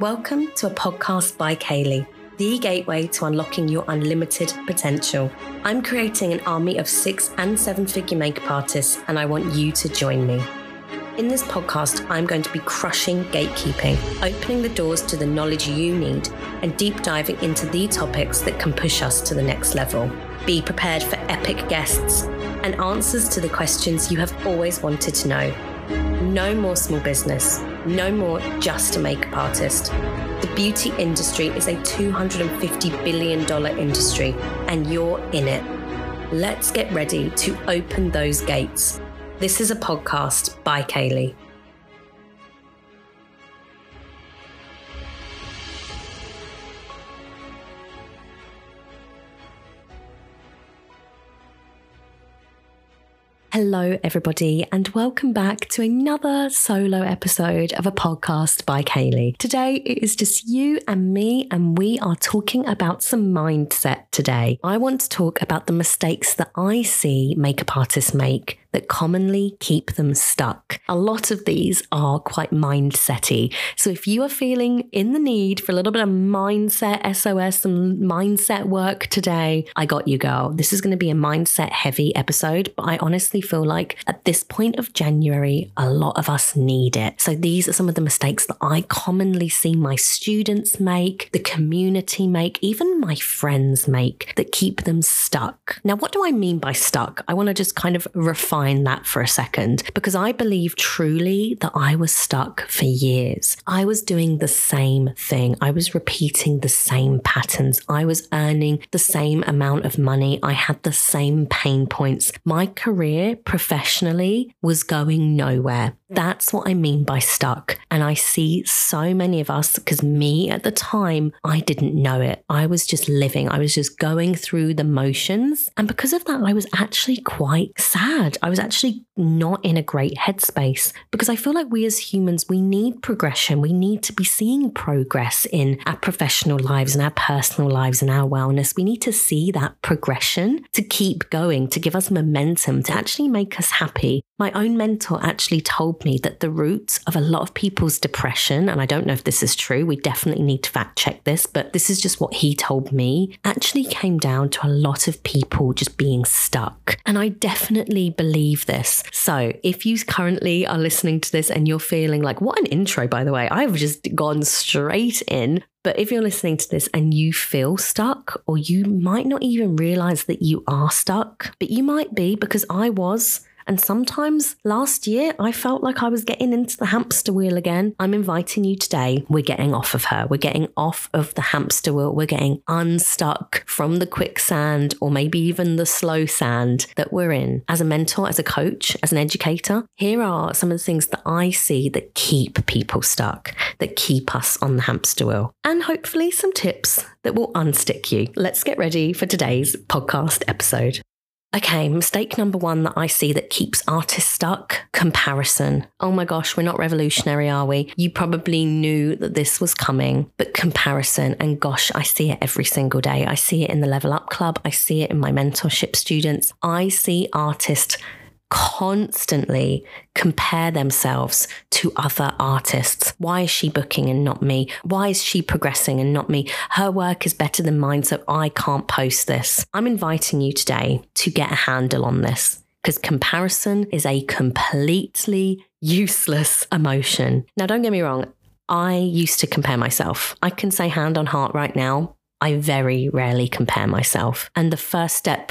Welcome to a podcast by Kayleigh, the gateway to unlocking your unlimited potential. I'm creating an army of six and seven figure makeup artists, and I want you to join me. In this podcast, I'm going to be crushing gatekeeping, opening the doors to the knowledge you need, and deep diving into the topics that can push us to the next level. Be prepared for epic guests and answers to the questions you have always wanted to know. No more small business, no more just a makeup artist. The beauty industry is a $250 billion industry, and you're in it. Let's get ready to open those gates. This is a podcast by Kayleigh. Hello, everybody, and welcome back to another solo episode of a podcast by Kayleigh. Today it is just you and me, and we are talking about some mindset today. I want to talk about the mistakes that I see makeup artists make that commonly keep them stuck. A lot of these are quite mindsetty. So if you are feeling in the need for a little bit of mindset SOS, some mindset work today, I got you, girl. This is going to be a mindset heavy episode, but I honestly feel like at this point of January, a lot of us need it. So these are some of the mistakes that I commonly see my students make, the community make, even my friends make that keep them stuck. Now, what do I mean by stuck? I want to just kind of refine that for a second because I believe truly that I was stuck for years. I was doing the same thing. I was repeating the same patterns. I was earning the same amount of money. I had the same pain points. My career professionally was going nowhere. That's what I mean by stuck. And I see so many of us, because me at the time, I didn't know it. I was just living, I was just going through the motions. And because of that, I was actually quite sad. I was actually not in a great headspace because I feel like we as humans, we need progression. We need to be seeing progress in our professional lives and our personal lives and our wellness. We need to see that progression to keep going, to give us momentum, to actually make us happy. My own mentor actually told me that the roots of a lot of people's depression, and I don't know if this is true, we definitely need to fact check this, but this is just what he told me, actually came down to a lot of people just being stuck. And I definitely believe this. So if you currently are listening to this and you're feeling like, what an intro, by the way, I've just gone straight in. But if you're listening to this and you feel stuck, or you might not even realize that you are stuck, but you might be because I was. And sometimes last year, I felt like I was getting into the hamster wheel again. I'm inviting you today. We're getting off of her. We're getting off of the hamster wheel. We're getting unstuck from the quicksand or maybe even the slow sand that we're in. As a mentor, as a coach, as an educator, here are some of the things that I see that keep people stuck, that keep us on the hamster wheel, and hopefully some tips that will unstick you. Let's get ready for today's podcast episode. Okay, mistake number one that I see that keeps artists stuck comparison. Oh my gosh, we're not revolutionary, are we? You probably knew that this was coming, but comparison, and gosh, I see it every single day. I see it in the Level Up Club, I see it in my mentorship students. I see artists constantly compare themselves to other artists. Why is she booking and not me? Why is she progressing and not me? Her work is better than mine, so I can't post this. I'm inviting you today to get a handle on this because comparison is a completely useless emotion. Now, don't get me wrong. I used to compare myself. I can say hand on heart right now, I very rarely compare myself. And the first step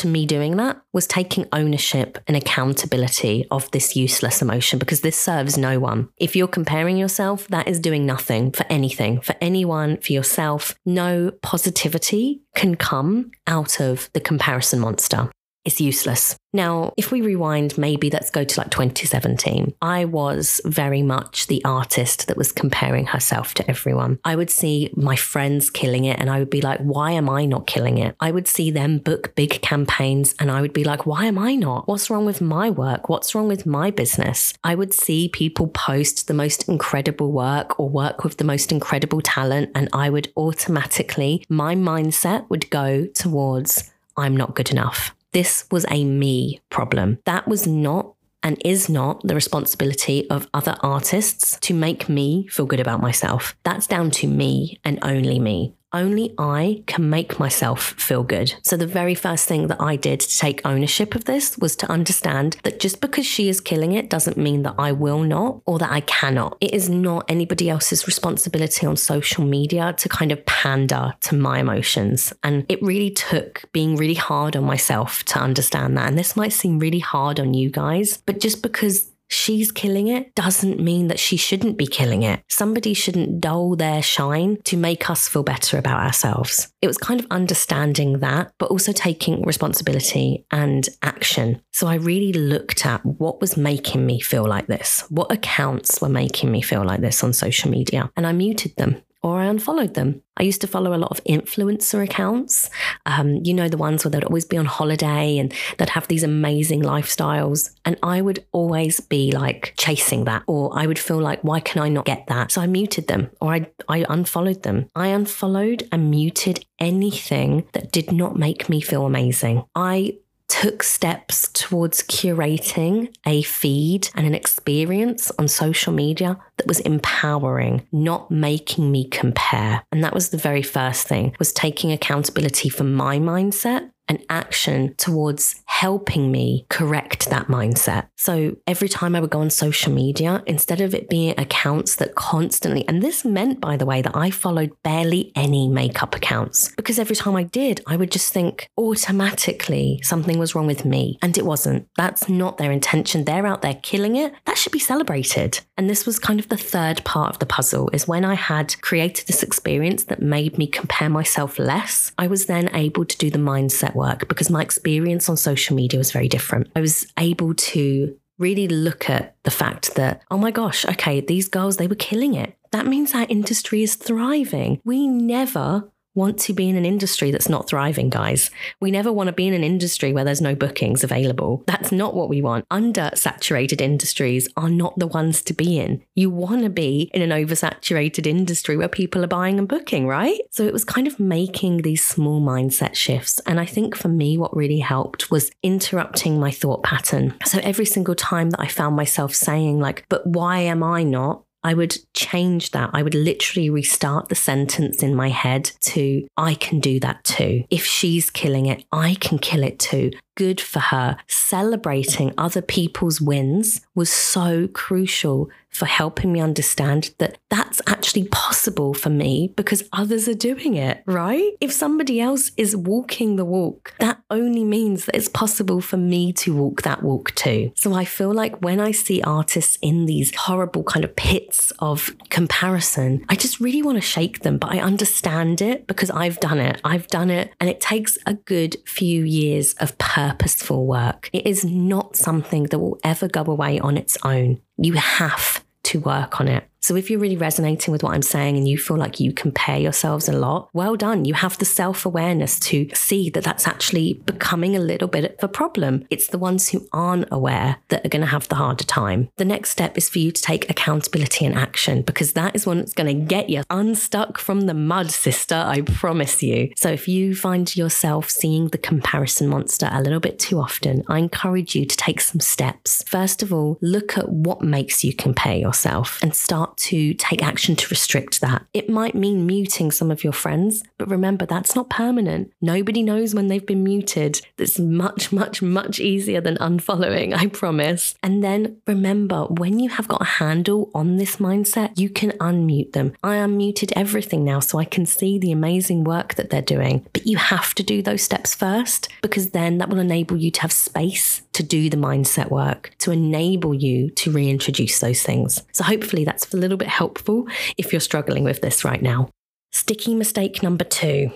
to me doing that was taking ownership and accountability of this useless emotion because this serves no one. If you're comparing yourself, that is doing nothing for anything, for anyone, for yourself. No positivity can come out of the comparison monster it's useless. Now, if we rewind, maybe let's go to like 2017. I was very much the artist that was comparing herself to everyone. I would see my friends killing it and I would be like, why am I not killing it? I would see them book big campaigns and I would be like, why am I not? What's wrong with my work? What's wrong with my business? I would see people post the most incredible work or work with the most incredible talent and I would automatically, my mindset would go towards, I'm not good enough. This was a me problem. That was not and is not the responsibility of other artists to make me feel good about myself. That's down to me and only me only I can make myself feel good. So, the very first thing that I did to take ownership of this was to understand that just because she is killing it doesn't mean that I will not or that I cannot. It is not anybody else's responsibility on social media to kind of pander to my emotions. And it really took being really hard on myself to understand that. And this might seem really hard on you guys, but just because she's killing it doesn't mean that she shouldn't be killing it. Somebody shouldn't dull their shine to make us feel better about ourselves. It was kind of understanding that, but also taking responsibility and action. So I really looked at what was making me feel like this, what accounts were making me feel like this on social media, and I muted them or I unfollowed them. I used to follow a lot of influencer accounts. Um, you know, the ones where they'd always be on holiday and they'd have these amazing lifestyles. And I would always be like chasing that, or I would feel like, why can I not get that? So I muted them or I, I unfollowed them. I unfollowed and muted anything that did not make me feel amazing. I took steps towards curating a feed and an experience on social media that was empowering, not making me compare. And that was the very first thing was taking accountability for my mindset an action towards helping me correct that mindset. So every time I would go on social media, instead of it being accounts that constantly, and this meant, by the way, that I followed barely any makeup accounts because every time I did, I would just think automatically something was wrong with me. And it wasn't. That's not their intention. They're out there killing it. That should be celebrated. And this was kind of the third part of the puzzle is when I had created this experience that made me compare myself less, I was then able to do the mindset work because my experience on social media was very different. I was able to really look at the fact that, oh my gosh, okay, these girls, they were killing it. That means our industry is thriving. We never want to be in an industry that's not thriving, guys. We never want to be in an industry where there's no bookings available. That's not what we want. Undersaturated industries are not the ones to be in. You want to be in an oversaturated industry where people are buying and booking, right? So it was kind of making these small mindset shifts. And I think for me, what really helped was interrupting my thought pattern. So every single time that I found myself saying, like, but why am I not? I would change that. I would literally restart the sentence in my head to, I can do that too. If she's killing it, I can kill it too good for her. Celebrating other people's wins was so crucial for helping me understand that that's actually possible for me because others are doing it, right? If somebody else is walking the walk, that only means that it's possible for me to walk that walk too. So I feel like when I see artists in these horrible kind of pits of comparison, I just really want to shake them, but I understand it because I've done it. I've done it and it takes a good few years of perfect purposeful work. It is not something that will ever go away on its own. You have to work on it. So if you're really resonating with what I'm saying and you feel like you compare yourselves a lot, well done. You have the self awareness to see that that's actually becoming a little bit of a problem. It's the ones who aren't aware that are going to have the harder time. The next step is for you to take accountability and action because that is what's going to get you unstuck from the mud, sister. I promise you. So if you find yourself seeing the comparison monster a little bit too often, I encourage you to take some steps. First of all, look at what makes you compare yourself and start start to take action to restrict that. It might mean muting some of your friends, but remember that's not permanent. Nobody knows when they've been muted. That's much, much, much easier than unfollowing, I promise. And then remember, when you have got a handle on this mindset, you can unmute them. I unmuted everything now so I can see the amazing work that they're doing. But you have to do those steps first because then that will enable you to have space to do the mindset work, to enable you to reintroduce those things. So hopefully that's little bit helpful if you're struggling with this right now. Sticky mistake number two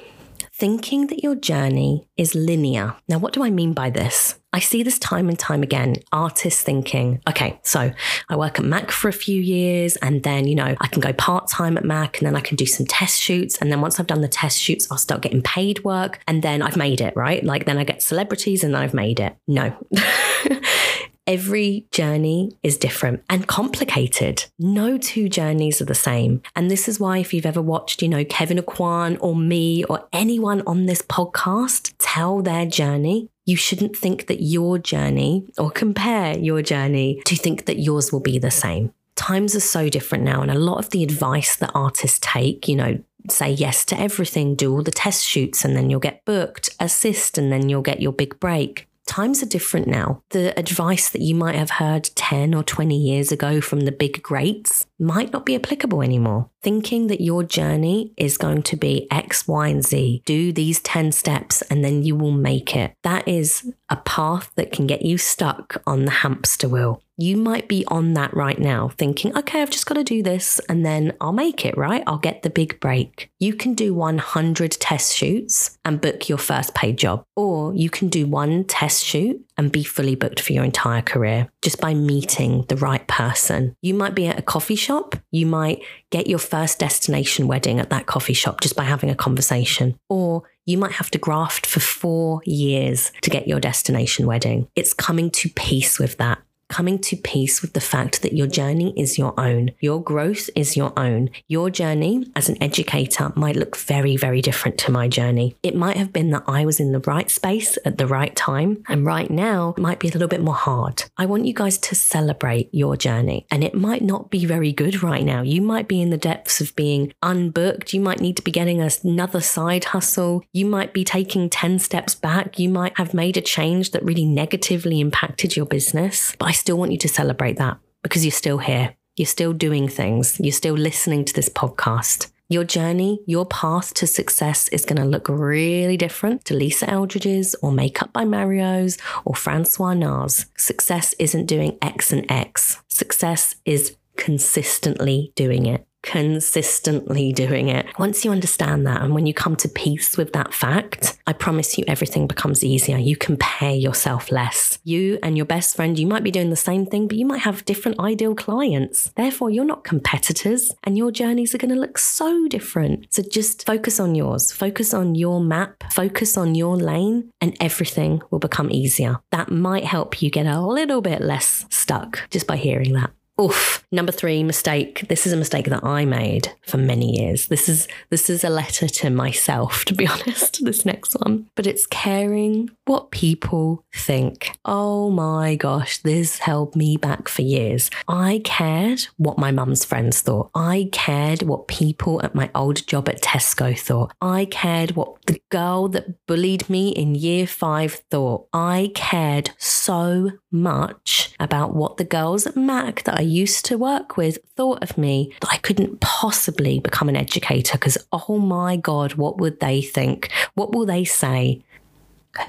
thinking that your journey is linear. Now, what do I mean by this? I see this time and time again artists thinking, okay, so I work at Mac for a few years and then, you know, I can go part time at Mac and then I can do some test shoots. And then once I've done the test shoots, I'll start getting paid work and then I've made it, right? Like then I get celebrities and then I've made it. No. Every journey is different and complicated. No two journeys are the same. And this is why, if you've ever watched, you know, Kevyn Aucoin or me or anyone on this podcast tell their journey, you shouldn't think that your journey or compare your journey to think that yours will be the same. Times are so different now, and a lot of the advice that artists take, you know, say yes to everything, do all the test shoots, and then you'll get booked, assist, and then you'll get your big break. Times are different now. The advice that you might have heard 10 or 20 years ago from the big greats might not be applicable anymore. Thinking that your journey is going to be X, Y, and Z, do these 10 steps and then you will make it. That is a path that can get you stuck on the hamster wheel. You might be on that right now, thinking, okay, I've just got to do this and then I'll make it, right? I'll get the big break. You can do 100 test shoots and book your first paid job, or you can do one test shoot and be fully booked for your entire career just by meeting the right person. You might be at a coffee shop, you might get your first destination wedding at that coffee shop just by having a conversation, or you might have to graft for four years to get your destination wedding. It's coming to peace with that coming to peace with the fact that your journey is your own. Your growth is your own. Your journey as an educator might look very, very different to my journey. It might have been that I was in the right space at the right time, and right now might be a little bit more hard. I want you guys to celebrate your journey, and it might not be very good right now. You might be in the depths of being unbooked. You might need to be getting another side hustle. You might be taking 10 steps back. You might have made a change that really negatively impacted your business. But I still want you to celebrate that because you're still here. You're still doing things. You're still listening to this podcast. Your journey, your path to success is going to look really different to Lisa Eldridge's or Makeup by Mario's or Francois Nars. Success isn't doing X and X. Success is consistently doing it consistently doing it. Once you understand that and when you come to peace with that fact, I promise you everything becomes easier. You compare yourself less. You and your best friend, you might be doing the same thing, but you might have different ideal clients. Therefore, you're not competitors and your journeys are going to look so different. So just focus on yours, focus on your map, focus on your lane, and everything will become easier. That might help you get a little bit less stuck just by hearing that. Oof. Number three mistake. This is a mistake that I made for many years. This is this is a letter to myself, to be honest. This next one, but it's caring what people think. Oh my gosh, this held me back for years. I cared what my mum's friends thought. I cared what people at my old job at Tesco thought. I cared what the girl that bullied me in year five thought. I cared so much about what the girls at Mac that I used to work with thought of me that I couldn't possibly become an educator because, oh my God, what would they think? What will they say?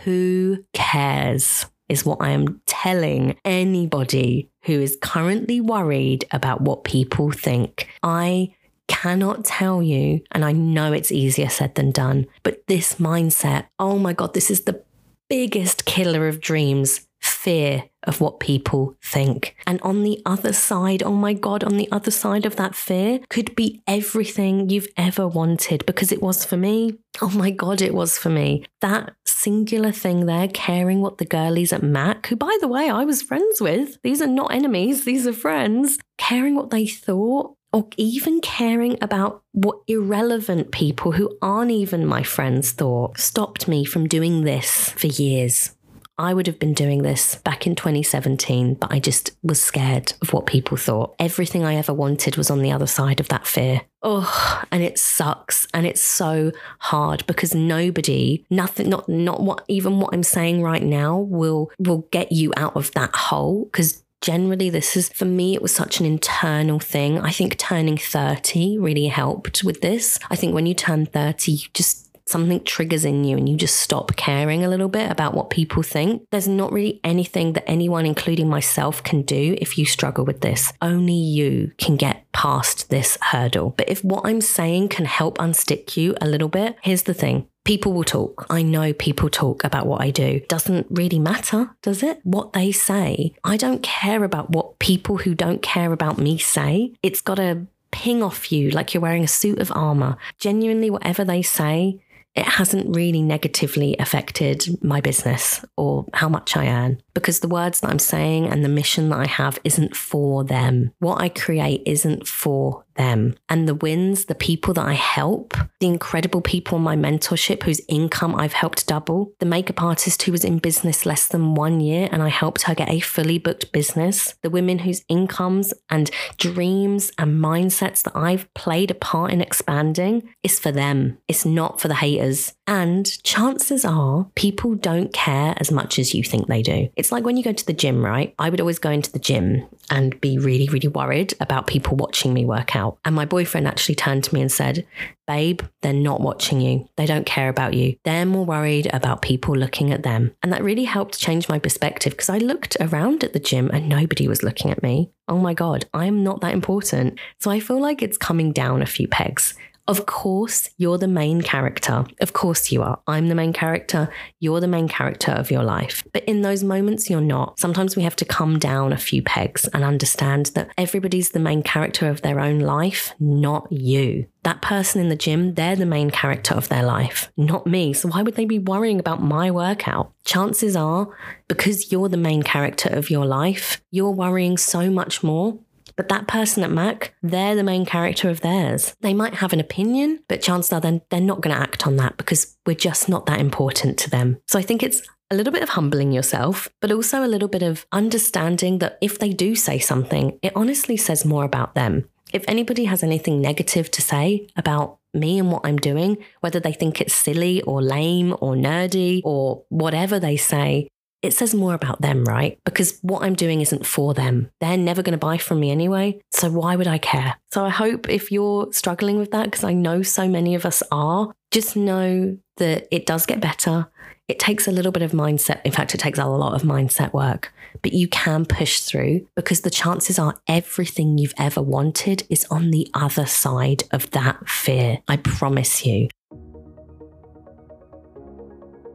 Who cares? Is what I am telling anybody who is currently worried about what people think. I cannot tell you, and I know it's easier said than done, but this mindset, oh my God, this is the biggest killer of dreams fear of what people think. And on the other side, oh my God, on the other side of that fear could be everything you've ever wanted because it was for me. Oh my God, it was for me. That singular thing there, caring what the girlies at Mac, who by the way, I was friends with, these are not enemies, these are friends, caring what they thought or even caring about what irrelevant people who aren't even my friends thought stopped me from doing this for years. I would have been doing this back in 2017, but I just was scared of what people thought. Everything I ever wanted was on the other side of that fear. Oh, and it sucks and it's so hard because nobody, nothing, not not what even what I'm saying right now will will get you out of that hole because generally this is for me it was such an internal thing i think turning 30 really helped with this i think when you turn 30 you just something triggers in you and you just stop caring a little bit about what people think, there's not really anything that anyone, including myself, can do if you struggle with this. Only you can get past this hurdle. But if what I'm saying can help unstick you a little bit, here's the thing. People will talk. I know people talk about what I do. Doesn't really matter, does it? What they say. I don't care about what people who don't care about me say. It's got to ping off you like you're wearing a suit of armor. Genuinely, whatever they say, it hasn't really negatively affected my business or how much I earn. Because the words that I'm saying and the mission that I have isn't for them. What I create isn't for them. And the wins, the people that I help, the incredible people in my mentorship whose income I've helped double, the makeup artist who was in business less than one year and I helped her get a fully booked business, the women whose incomes and dreams and mindsets that I've played a part in expanding is for them. It's not for the haters. And chances are people don't care as much as you think they do. It's like when you go to the gym, right? I would always go into the gym and be really, really worried about people watching me work out. And my boyfriend actually turned to me and said, Babe, they're not watching you. They don't care about you. They're more worried about people looking at them. And that really helped change my perspective because I looked around at the gym and nobody was looking at me. Oh my God, I'm not that important. So I feel like it's coming down a few pegs. Of course, you're the main character. Of course, you are. I'm the main character. You're the main character of your life. But in those moments, you're not. Sometimes we have to come down a few pegs and understand that everybody's the main character of their own life, not you. That person in the gym, they're the main character of their life, not me. So why would they be worrying about my workout? Chances are, because you're the main character of your life, you're worrying so much more but that person at Mac, they're the main character of theirs. They might have an opinion, but chances are then they're not going to act on that because we're just not that important to them. So I think it's a little bit of humbling yourself, but also a little bit of understanding that if they do say something, it honestly says more about them. If anybody has anything negative to say about me and what I'm doing, whether they think it's silly or lame or nerdy or whatever they say, it says more about them, right? Because what I'm doing isn't for them. They're never going to buy from me anyway. So why would I care? So I hope if you're struggling with that, because I know so many of us are, just know that it does get better. It takes a little bit of mindset. In fact, it takes a lot of mindset work, but you can push through because the chances are everything you've ever wanted is on the other side of that fear. I promise you.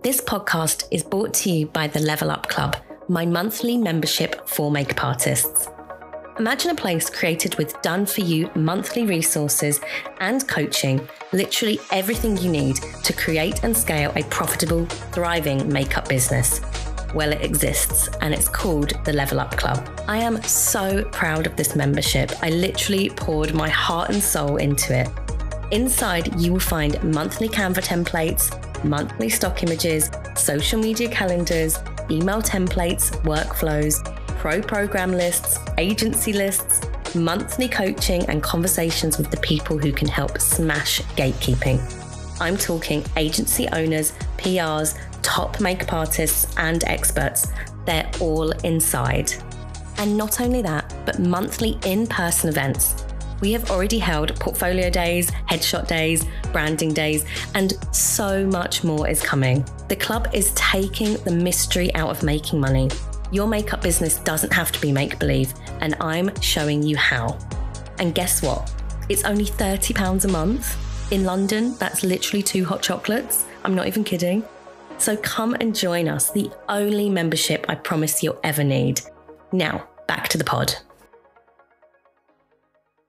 This podcast is brought to you by the Level Up Club, my monthly membership for makeup artists. Imagine a place created with done for you monthly resources and coaching, literally everything you need to create and scale a profitable, thriving makeup business. Well, it exists and it's called the Level Up Club. I am so proud of this membership. I literally poured my heart and soul into it. Inside, you will find monthly Canva templates monthly stock images, social media calendars, email templates, workflows, pro program lists, agency lists, monthly coaching, and conversations with the people who can help smash gatekeeping. I'm talking agency owners, PRs, top makeup artists, and experts. They're all inside. And not only that, but monthly in person events we have already held portfolio days, headshot days, branding days, and so much more is coming. The club is taking the mystery out of making money. Your makeup business doesn't have to be make believe, and I'm showing you how. And guess what? It's only £30 a month. In London, that's literally two hot chocolates. I'm not even kidding. So come and join us, the only membership I promise you'll ever need. Now, back to the pod.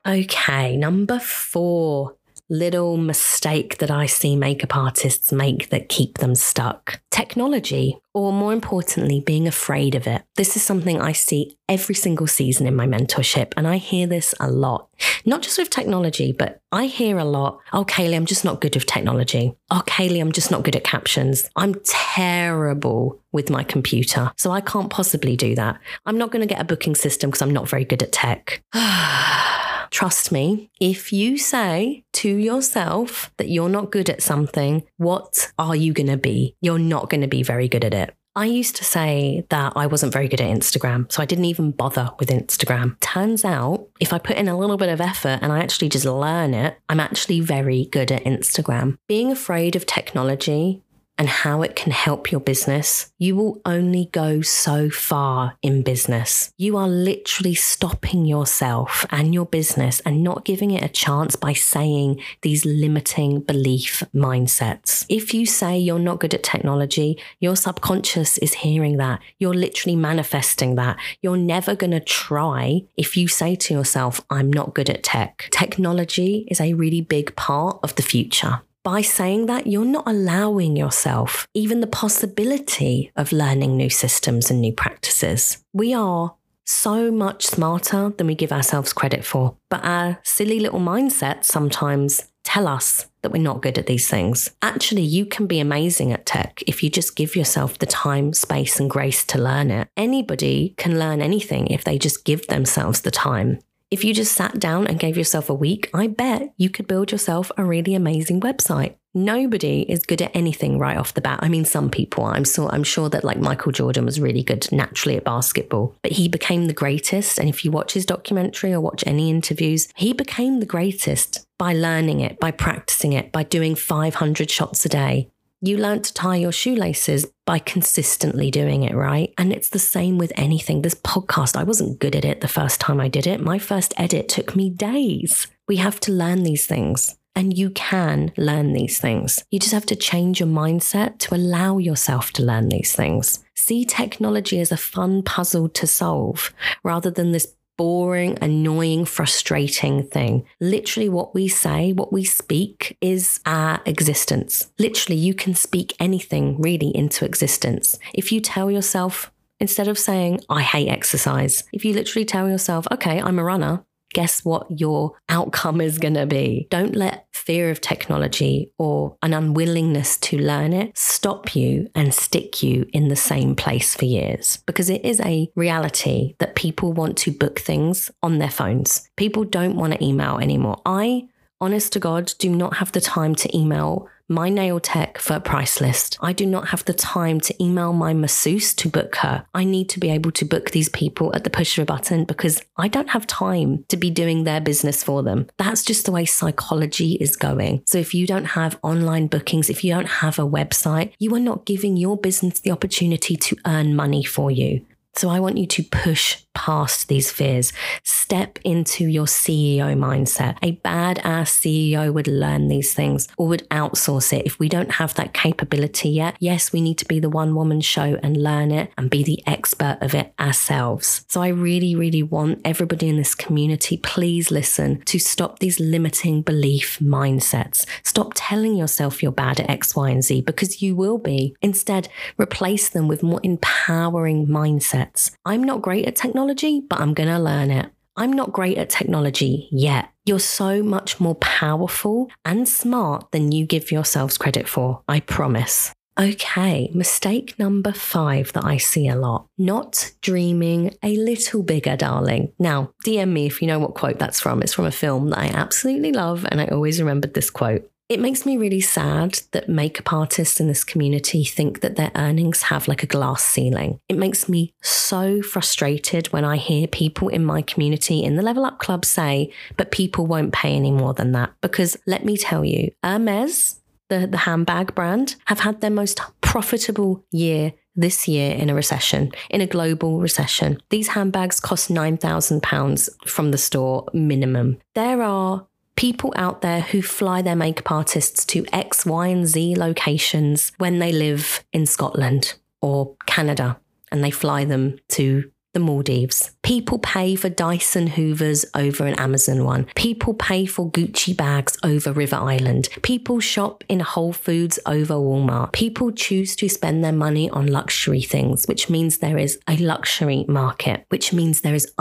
Okay, number four little mistake that I see makeup artists make that keep them stuck. Technology, or more importantly, being afraid of it. This is something I see every single season in my mentorship, and I hear this a lot. Not just with technology, but I hear a lot, oh, Kayleigh, I'm just not good with technology. Oh, Kayleigh, I'm just not good at captions. I'm terrible with my computer, so I can't possibly do that. I'm not going to get a booking system because I'm not very good at tech. Trust me, if you say to yourself that you're not good at something, what are you going to be? You're not going to be very good at it. I used to say that I wasn't very good at Instagram, so I didn't even bother with Instagram. Turns out, if I put in a little bit of effort and I actually just learn it, I'm actually very good at Instagram. Being afraid of technology and how it can help your business, you will only go so far in business. You are literally stopping yourself and your business and not giving it a chance by saying these limiting belief mindsets. If you say you're not good at technology, your subconscious is hearing that. You're literally manifesting that. You're never going to try if you say to yourself, I'm not good at tech. Technology is a really big part of the future. By saying that, you're not allowing yourself even the possibility of learning new systems and new practices. We are so much smarter than we give ourselves credit for, but our silly little mindsets sometimes tell us that we're not good at these things. Actually, you can be amazing at tech if you just give yourself the time, space, and grace to learn it. Anybody can learn anything if they just give themselves the time. If you just sat down and gave yourself a week, I bet you could build yourself a really amazing website. Nobody is good at anything right off the bat. I mean, some people. I'm so I'm sure that like Michael Jordan was really good naturally at basketball, but he became the greatest. And if you watch his documentary or watch any interviews, he became the greatest by learning it, by practicing it, by doing 500 shots a day. You learn to tie your shoelaces by consistently doing it, right? And it's the same with anything. This podcast, I wasn't good at it the first time I did it. My first edit took me days. We have to learn these things. And you can learn these things. You just have to change your mindset to allow yourself to learn these things. See technology as a fun puzzle to solve rather than this boring, annoying, frustrating thing. Literally, what we say, what we speak is our existence. Literally, you can speak anything really into existence. If you tell yourself, instead of saying, I hate exercise, if you literally tell yourself, okay, I'm a runner, guess what your outcome is going to be. Don't let fear of technology or an unwillingness to learn it stop you and stick you in the same place for years. Because it is a reality that people want to book things on their phones. People don't want to email anymore. I, honest to God, do not have the time to email my nail tech for a price list. I do not have the time to email my masseuse to book her. I need to be able to book these people at the push of a button because I don't have time to be doing their business for them. That's just the way psychology is going. So if you don't have online bookings, if you don't have a website, you are not giving your business the opportunity to earn money for you. So I want you to push past these fears. Step into your CEO mindset. A badass CEO would learn these things or would outsource it. If we don't have that capability yet, yes, we need to be the one woman show and learn it and be the expert of it ourselves. So I really, really want everybody in this community, please listen to stop these limiting belief mindsets. Stop telling yourself you're bad at X, Y, and Z because you will be. Instead, replace them with more empowering mindsets. I'm not great at technology but I'm going to learn it. I'm not great at technology yet. You're so much more powerful and smart than you give yourselves credit for. I promise. Okay, mistake number five that I see a lot not dreaming a little bigger, darling. Now, DM me if you know what quote that's from. It's from a film that I absolutely love, and I always remembered this quote. It makes me really sad that makeup artists in this community think that their earnings have like a glass ceiling. It makes me so frustrated when I hear people in my community in the Level Up Club say, but people won't pay any more than that. Because let me tell you, Hermes, the, the handbag brand, have had their most profitable year this year in a recession, in a global recession. These handbags cost £9,000 from the store minimum. There are people out there who fly their makeup artists to X, Y, and Z locations when they live in Scotland or Canada and they fly them to the Maldives. People pay for Dyson Hoovers over an Amazon one. People pay for Gucci bags over River Island. People shop in Whole Foods over Walmart. People choose to spend their money on luxury things, which means there is a luxury market, which means there is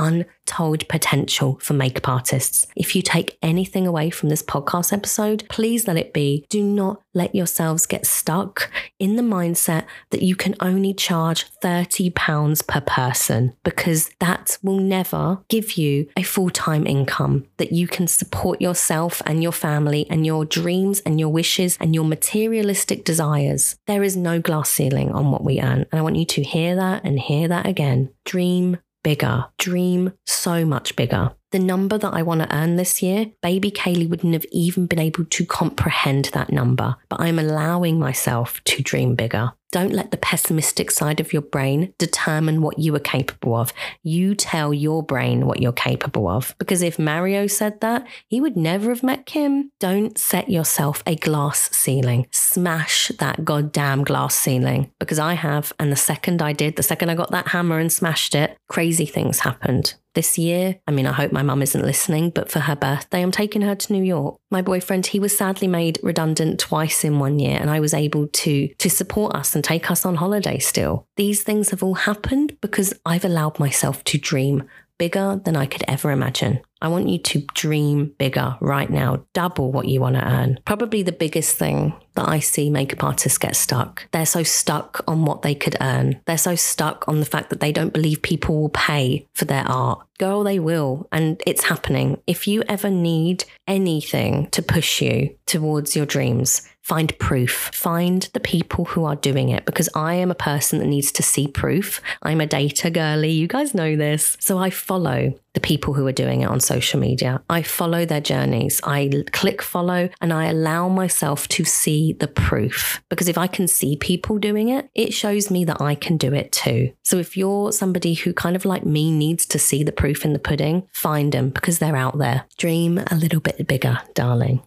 untold potential for makeup artists. If you take anything away from this podcast episode, please let it be do not let yourselves get stuck in the mindset that you can only charge £30 per person because that will never give you a full time income that you can support yourself and your family and your dreams and your wishes and your materialistic desires. There is no glass ceiling on what we earn. And I want you to hear that and hear that again. Dream bigger, dream so much bigger the number that I want to earn this year, baby Kayleigh wouldn't have even been able to comprehend that number. But I'm allowing myself to dream bigger. Don't let the pessimistic side of your brain determine what you are capable of. You tell your brain what you're capable of. Because if Mario said that, he would never have met Kim. Don't set yourself a glass ceiling. Smash that goddamn glass ceiling. Because I have. And the second I did, the second I got that hammer and smashed it, crazy things happened. This year, I mean, I hope my mum isn't listening, but for her birthday, I'm taking her to New York. My boyfriend, he was sadly made redundant twice in one year, and I was able to to support us and take us on holiday still. These things have all happened because I've allowed myself to dream bigger than I could ever imagine. I want you to dream bigger right now, double what you want to earn. Probably the biggest thing that I see makeup artists get stuck. They're so stuck on what they could earn. They're so stuck on the fact that they don't believe people will pay for their art. Girl, they will. And it's happening. If you ever need anything to push you towards your dreams, find proof. Find the people who are doing it because I am a person that needs to see proof. I'm a data girly. You guys know this. So I follow the people who are doing it on social media. I follow their journeys. I click follow and I allow myself to see the proof because if I can see people doing it, it shows me that I can do it too. So if you're somebody who kind of like me needs to see the proof in the pudding, find them because they're out there. Dream a little bit bigger, darling.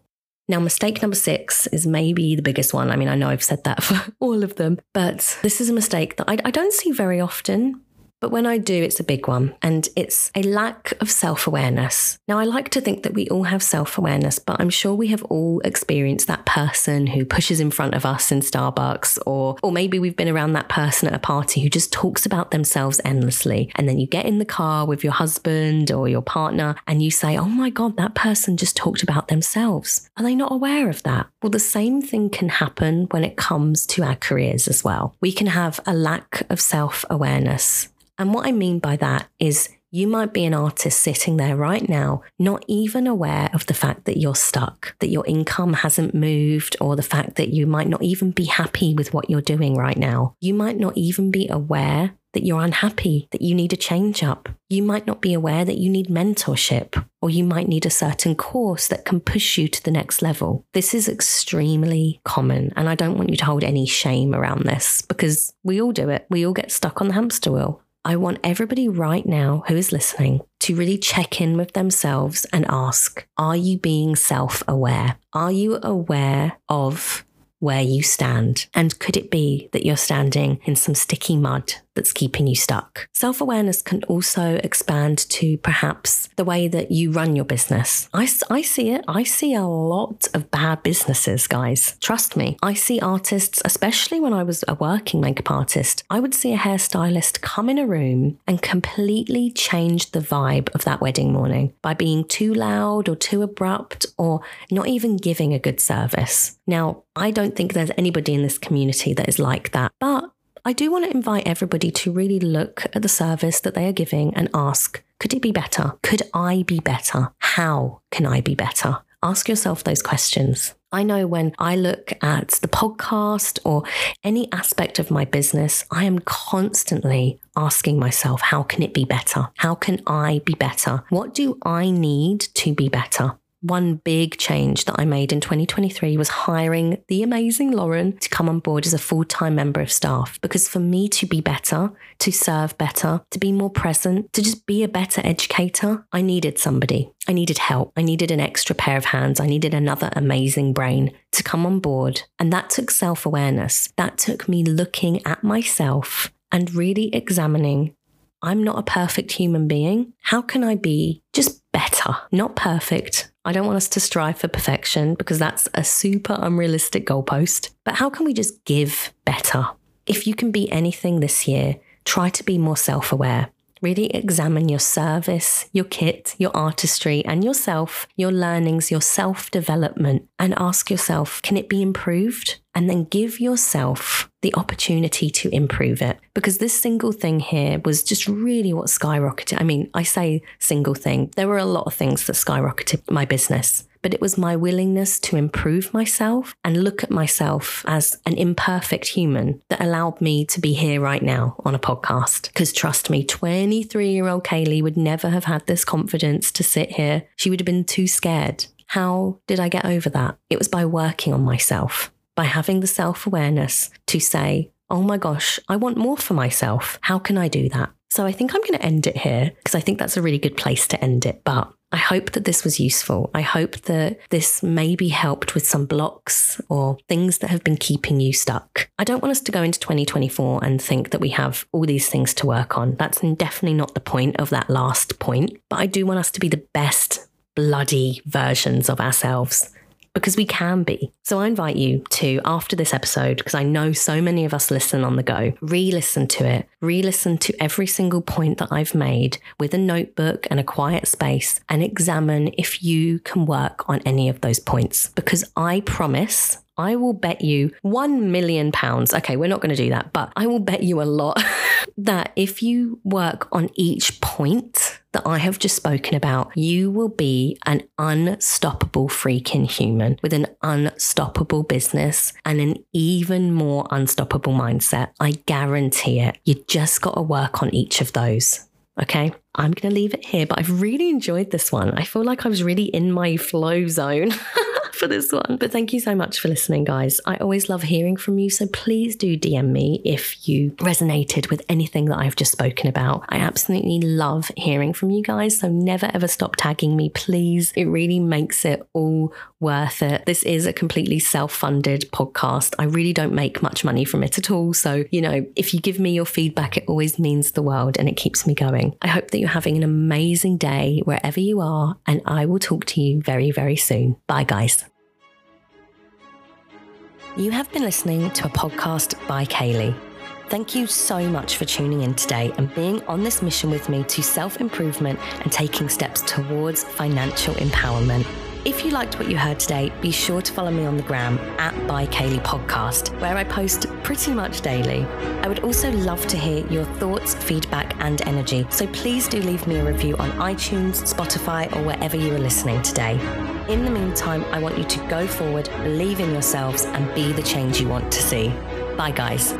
Now, mistake number six is maybe the biggest one. I mean, I know I've said that for all of them, but this is a mistake that I, I don't see very often. But when I do, it's a big one, and it's a lack of self awareness. Now, I like to think that we all have self awareness, but I'm sure we have all experienced that person who pushes in front of us in Starbucks, or, or maybe we've been around that person at a party who just talks about themselves endlessly. And then you get in the car with your husband or your partner and you say, Oh my God, that person just talked about themselves. Are they not aware of that? Well, the same thing can happen when it comes to our careers as well. We can have a lack of self awareness and what I mean by that is you might be an artist sitting there right now, not even aware of the fact that you're stuck, that your income hasn't moved, or the fact that you might not even be happy with what you're doing right now. You might not even be aware that you're unhappy, that you need a change up. You might not be aware that you need mentorship, or you might need a certain course that can push you to the next level. This is extremely common, and I don't want you to hold any shame around this because we all do it. We all get stuck on the hamster wheel. I want everybody right now who is listening to really check in with themselves and ask Are you being self aware? Are you aware of where you stand? And could it be that you're standing in some sticky mud that's keeping you stuck? Self awareness can also expand to perhaps the way that you run your business. I, I see it. I see a lot of bad businesses, guys. Trust me. I see artists, especially when I was a working makeup artist, I would see a hairstylist come in a room and completely change the vibe of that wedding morning by being too loud or too abrupt or not even giving a good service. Now, I don't think there's anybody in this community that is like that, but I do want to invite everybody to really look at the service that they are giving and ask, could it be better? Could I be better? How can I be better? Ask yourself those questions. I know when I look at the podcast or any aspect of my business, I am constantly asking myself, how can it be better? How can I be better? What do I need to be better? One big change that I made in 2023 was hiring the amazing Lauren to come on board as a full time member of staff. Because for me to be better, to serve better, to be more present, to just be a better educator, I needed somebody. I needed help. I needed an extra pair of hands. I needed another amazing brain to come on board. And that took self awareness. That took me looking at myself and really examining I'm not a perfect human being. How can I be better? Not perfect, I don't want us to strive for perfection because that's a super unrealistic goalpost. But how can we just give better? If you can be anything this year, try to be more self aware. Really examine your service, your kit, your artistry, and yourself, your learnings, your self development, and ask yourself can it be improved? And then give yourself the opportunity to improve it. Because this single thing here was just really what skyrocketed. I mean, I say single thing, there were a lot of things that skyrocketed my business but it was my willingness to improve myself and look at myself as an imperfect human that allowed me to be here right now on a podcast. Because trust me, 23 year old Kayleigh would never have had this confidence to sit here. She would have been too scared. How did I get over that? It was by working on myself, by having the self awareness to say, oh my gosh, I want more for myself. How can I do that? So I think I'm going to end it here because I think that's a really good place to end it. But I hope that this was useful. I hope that this maybe helped with some blocks or things that have been keeping you stuck. I don't want us to go into 2024 and think that we have all these things to work on. That's definitely not the point of that last point. But I do want us to be the best bloody versions of ourselves because we can be. So I invite you to, after this episode, because I know so many of us listen on the go, re listen to it, re listen to every single point that I've made with a notebook and a quiet space and examine if you can work on any of those points. Because I promise I will bet you 1 million pounds. Okay, we're not going to do that, but I will bet you a lot that if you work on each point that I have just spoken about, you will be an unstoppable freaking human with an unstoppable business and an even more unstoppable mindset. I guarantee it. You just got to work on each of those. Okay, I'm going to leave it here, but I've really enjoyed this one. I feel like I was really in my flow zone. for this one. But thank you so much for listening, guys. I always love hearing from you. So please do DM me if you resonated with anything that I've just spoken about. I absolutely love hearing from you guys. So never ever stop tagging me, please. It really makes it all worth it. This is a completely self funded podcast. I really don't make much money from it at all. So, you know, if you give me your feedback, it always means the world and it keeps me going. I hope that you're having an amazing day wherever you are, and I will talk to you very, very soon. Bye, guys. You have been listening to a podcast by Kayleigh. Thank you so much for tuning in today and being on this mission with me to self improvement and taking steps towards financial empowerment. If you liked what you heard today, be sure to follow me on the gram at By Kayleigh Podcast, where I post pretty much daily. I would also love to hear your thoughts, feedback, and energy. So please do leave me a review on iTunes, Spotify, or wherever you are listening today. In the meantime, I want you to go forward, believe in yourselves, and be the change you want to see. Bye, guys.